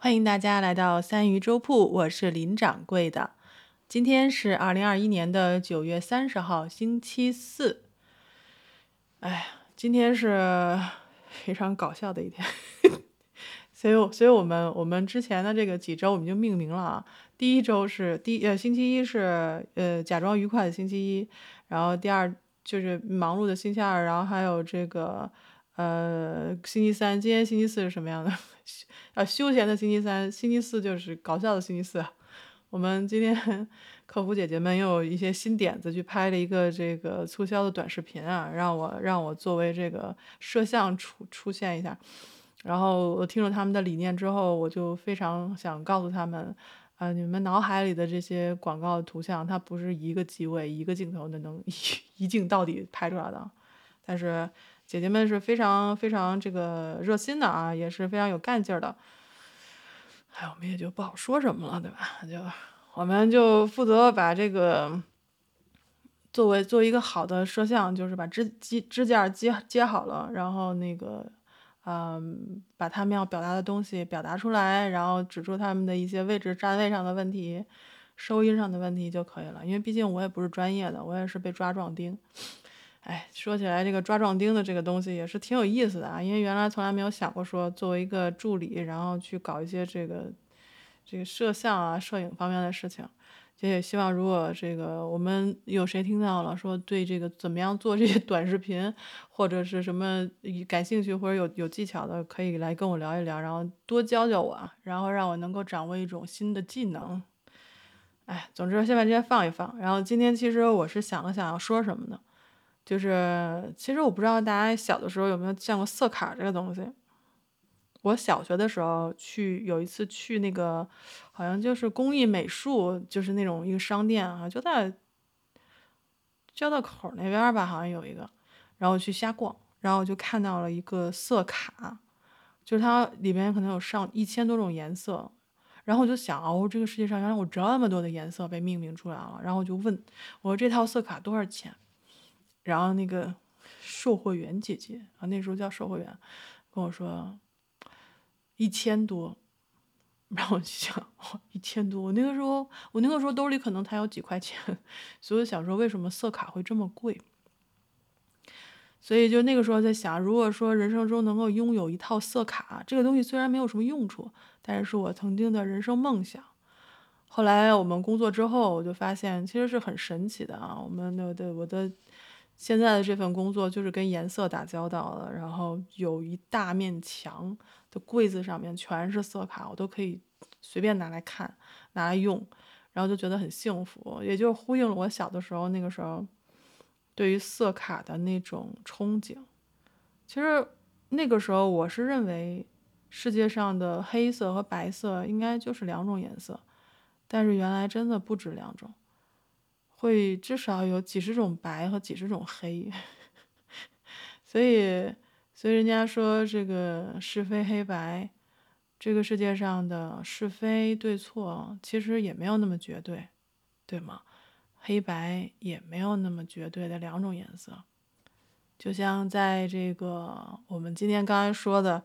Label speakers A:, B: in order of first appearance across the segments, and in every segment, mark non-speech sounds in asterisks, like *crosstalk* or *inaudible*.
A: 欢迎大家来到三鱼粥铺，我是林掌柜的。今天是二零二一年的九月三十号，星期四。哎呀，今天是 *laughs* 非常搞笑的一天，*laughs* 所以，所以我们我们之前的这个几周我们就命名了啊。第一周是第呃星期一是呃假装愉快的星期一，然后第二就是忙碌的星期二，然后还有这个呃星期三。今天星期四是什么样的？啊，休闲的星期三，星期四就是搞笑的星期四。我们今天 *laughs* 客服姐姐们又有一些新点子，去拍了一个这个促销的短视频啊，让我让我作为这个摄像出出现一下。然后我听了他们的理念之后，我就非常想告诉他们，啊，你们脑海里的这些广告图像，它不是一个机位、一个镜头的能一 *laughs* 一镜到底拍出来的，但是。姐姐们是非常非常这个热心的啊，也是非常有干劲儿的。哎，我们也就不好说什么了，对吧？就我们就负责把这个作为做一个好的摄像，就是把支机支架接接好了，然后那个嗯，把他们要表达的东西表达出来，然后指出他们的一些位置站位上的问题、收音上的问题就可以了。因为毕竟我也不是专业的，我也是被抓壮丁。哎，说起来这个抓壮丁的这个东西也是挺有意思的啊，因为原来从来没有想过说作为一个助理，然后去搞一些这个这个摄像啊、摄影方面的事情。也也希望如果这个我们有谁听到了，说对这个怎么样做这些 *laughs* 短视频或者是什么感兴趣或者有有技巧的，可以来跟我聊一聊，然后多教教我，然后让我能够掌握一种新的技能。哎，总之先把这些放一放。然后今天其实我是想了想要说什么呢？就是，其实我不知道大家小的时候有没有见过色卡这个东西。我小学的时候去有一次去那个，好像就是工艺美术，就是那种一个商店啊，就在交道口那边吧，好像有一个。然后去瞎逛，然后我就看到了一个色卡，就是它里面可能有上一千多种颜色。然后我就想，哦，这个世界上原来有这么多的颜色被命名出来了。然后我就问我说：“这套色卡多少钱？”然后那个售货员姐姐啊，那时候叫售货员，跟我说一千多，然后我就想，哇，一千多！我那个时候，我那个时候兜里可能才有几块钱，所以我想说，为什么色卡会这么贵？所以就那个时候在想，如果说人生中能够拥有一套色卡，这个东西虽然没有什么用处，但是是我曾经的人生梦想。后来我们工作之后，我就发现其实是很神奇的啊，我们的的我的。现在的这份工作就是跟颜色打交道的，然后有一大面墙的柜子上面全是色卡，我都可以随便拿来看、拿来用，然后就觉得很幸福，也就呼应了我小的时候那个时候对于色卡的那种憧憬。其实那个时候我是认为世界上的黑色和白色应该就是两种颜色，但是原来真的不止两种。会至少有几十种白和几十种黑，所以，所以人家说这个是非黑白，这个世界上的是非对错其实也没有那么绝对，对吗？黑白也没有那么绝对的两种颜色，就像在这个我们今天刚才说的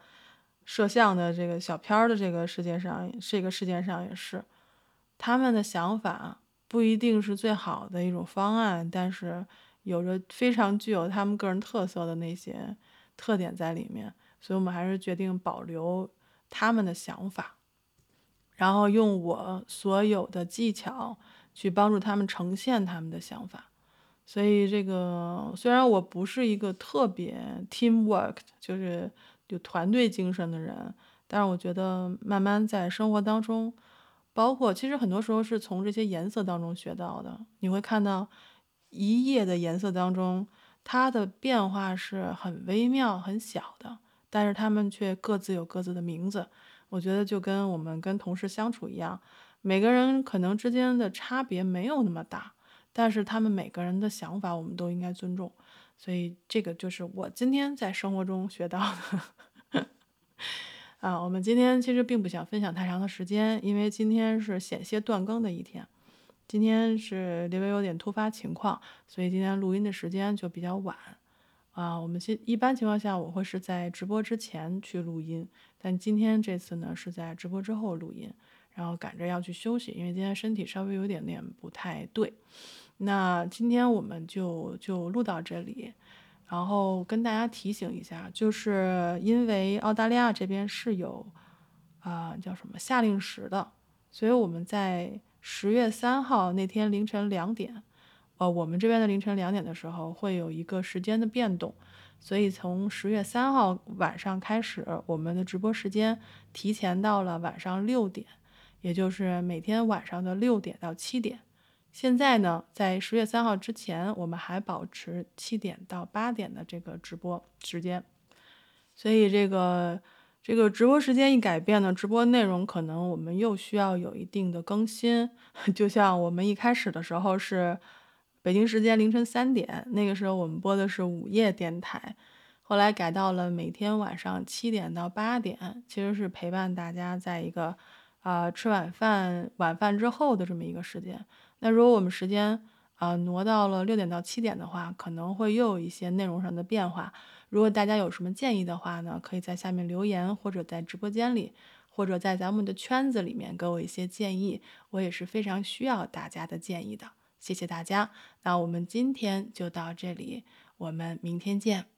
A: 摄像的这个小片儿的这个世界上，这个世界上也是，他们的想法。不一定是最好的一种方案，但是有着非常具有他们个人特色的那些特点在里面，所以我们还是决定保留他们的想法，然后用我所有的技巧去帮助他们呈现他们的想法。所以这个虽然我不是一个特别 teamwork，就是有团队精神的人，但是我觉得慢慢在生活当中。包括其实很多时候是从这些颜色当中学到的。你会看到一页的颜色当中，它的变化是很微妙、很小的，但是他们却各自有各自的名字。我觉得就跟我们跟同事相处一样，每个人可能之间的差别没有那么大，但是他们每个人的想法我们都应该尊重。所以这个就是我今天在生活中学到的。啊，我们今天其实并不想分享太长的时间，因为今天是险些断更的一天。今天是因为有点突发情况，所以今天录音的时间就比较晚。啊，我们现一般情况下我会是在直播之前去录音，但今天这次呢是在直播之后录音，然后赶着要去休息，因为今天身体稍微有点点不太对。那今天我们就就录到这里，然后跟大家提醒一下，就是因为澳大利亚这边是有啊叫什么夏令时的，所以我们在十月三号那天凌晨两点。呃，我们这边的凌晨两点的时候会有一个时间的变动，所以从十月三号晚上开始，我们的直播时间提前到了晚上六点，也就是每天晚上的六点到七点。现在呢，在十月三号之前，我们还保持七点到八点的这个直播时间，所以这个这个直播时间一改变呢，直播内容可能我们又需要有一定的更新，*laughs* 就像我们一开始的时候是。北京时间凌晨三点，那个时候我们播的是午夜电台，后来改到了每天晚上七点到八点，其实是陪伴大家在一个啊吃晚饭晚饭之后的这么一个时间。那如果我们时间啊挪到了六点到七点的话，可能会又有一些内容上的变化。如果大家有什么建议的话呢，可以在下面留言，或者在直播间里，或者在咱们的圈子里面给我一些建议，我也是非常需要大家的建议的。谢谢大家，那我们今天就到这里，我们明天见。